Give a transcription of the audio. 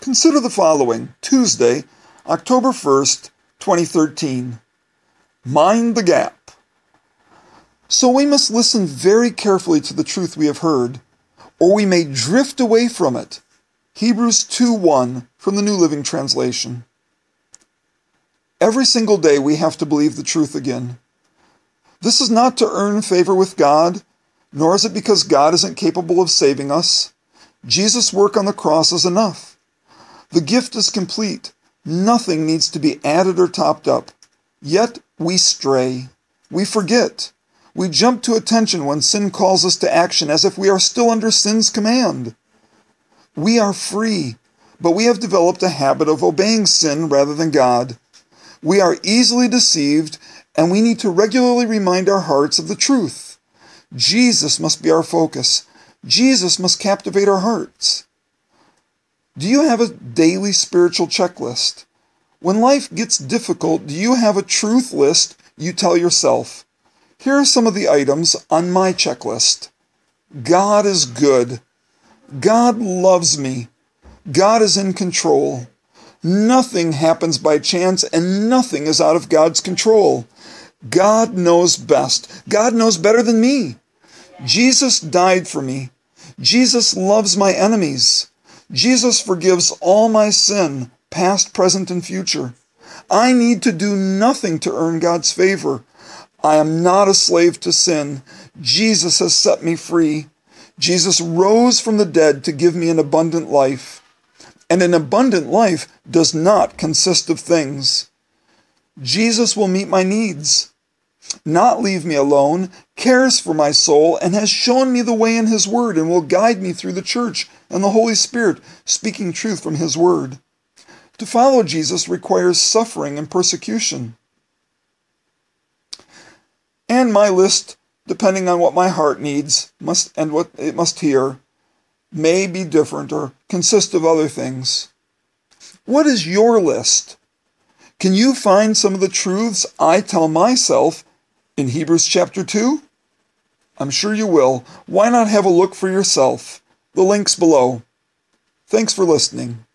Consider the following Tuesday, October 1st, 2013. Mind the gap. So we must listen very carefully to the truth we have heard, or we may drift away from it. Hebrews 2 1 from the New Living Translation. Every single day we have to believe the truth again. This is not to earn favor with God, nor is it because God isn't capable of saving us. Jesus' work on the cross is enough. The gift is complete. Nothing needs to be added or topped up. Yet we stray. We forget. We jump to attention when sin calls us to action as if we are still under sin's command. We are free, but we have developed a habit of obeying sin rather than God. We are easily deceived, and we need to regularly remind our hearts of the truth. Jesus must be our focus. Jesus must captivate our hearts. Do you have a daily spiritual checklist? When life gets difficult, do you have a truth list you tell yourself? Here are some of the items on my checklist God is good. God loves me. God is in control. Nothing happens by chance and nothing is out of God's control. God knows best. God knows better than me. Jesus died for me. Jesus loves my enemies. Jesus forgives all my sin, past, present, and future. I need to do nothing to earn God's favor. I am not a slave to sin. Jesus has set me free. Jesus rose from the dead to give me an abundant life. And an abundant life does not consist of things. Jesus will meet my needs not leave me alone, cares for my soul, and has shown me the way in His Word, and will guide me through the church and the Holy Spirit, speaking truth from His Word. To follow Jesus requires suffering and persecution. And my list, depending on what my heart needs must and what it must hear, may be different or consist of other things. What is your list? Can you find some of the truths I tell myself in Hebrews chapter 2? I'm sure you will. Why not have a look for yourself? The link's below. Thanks for listening.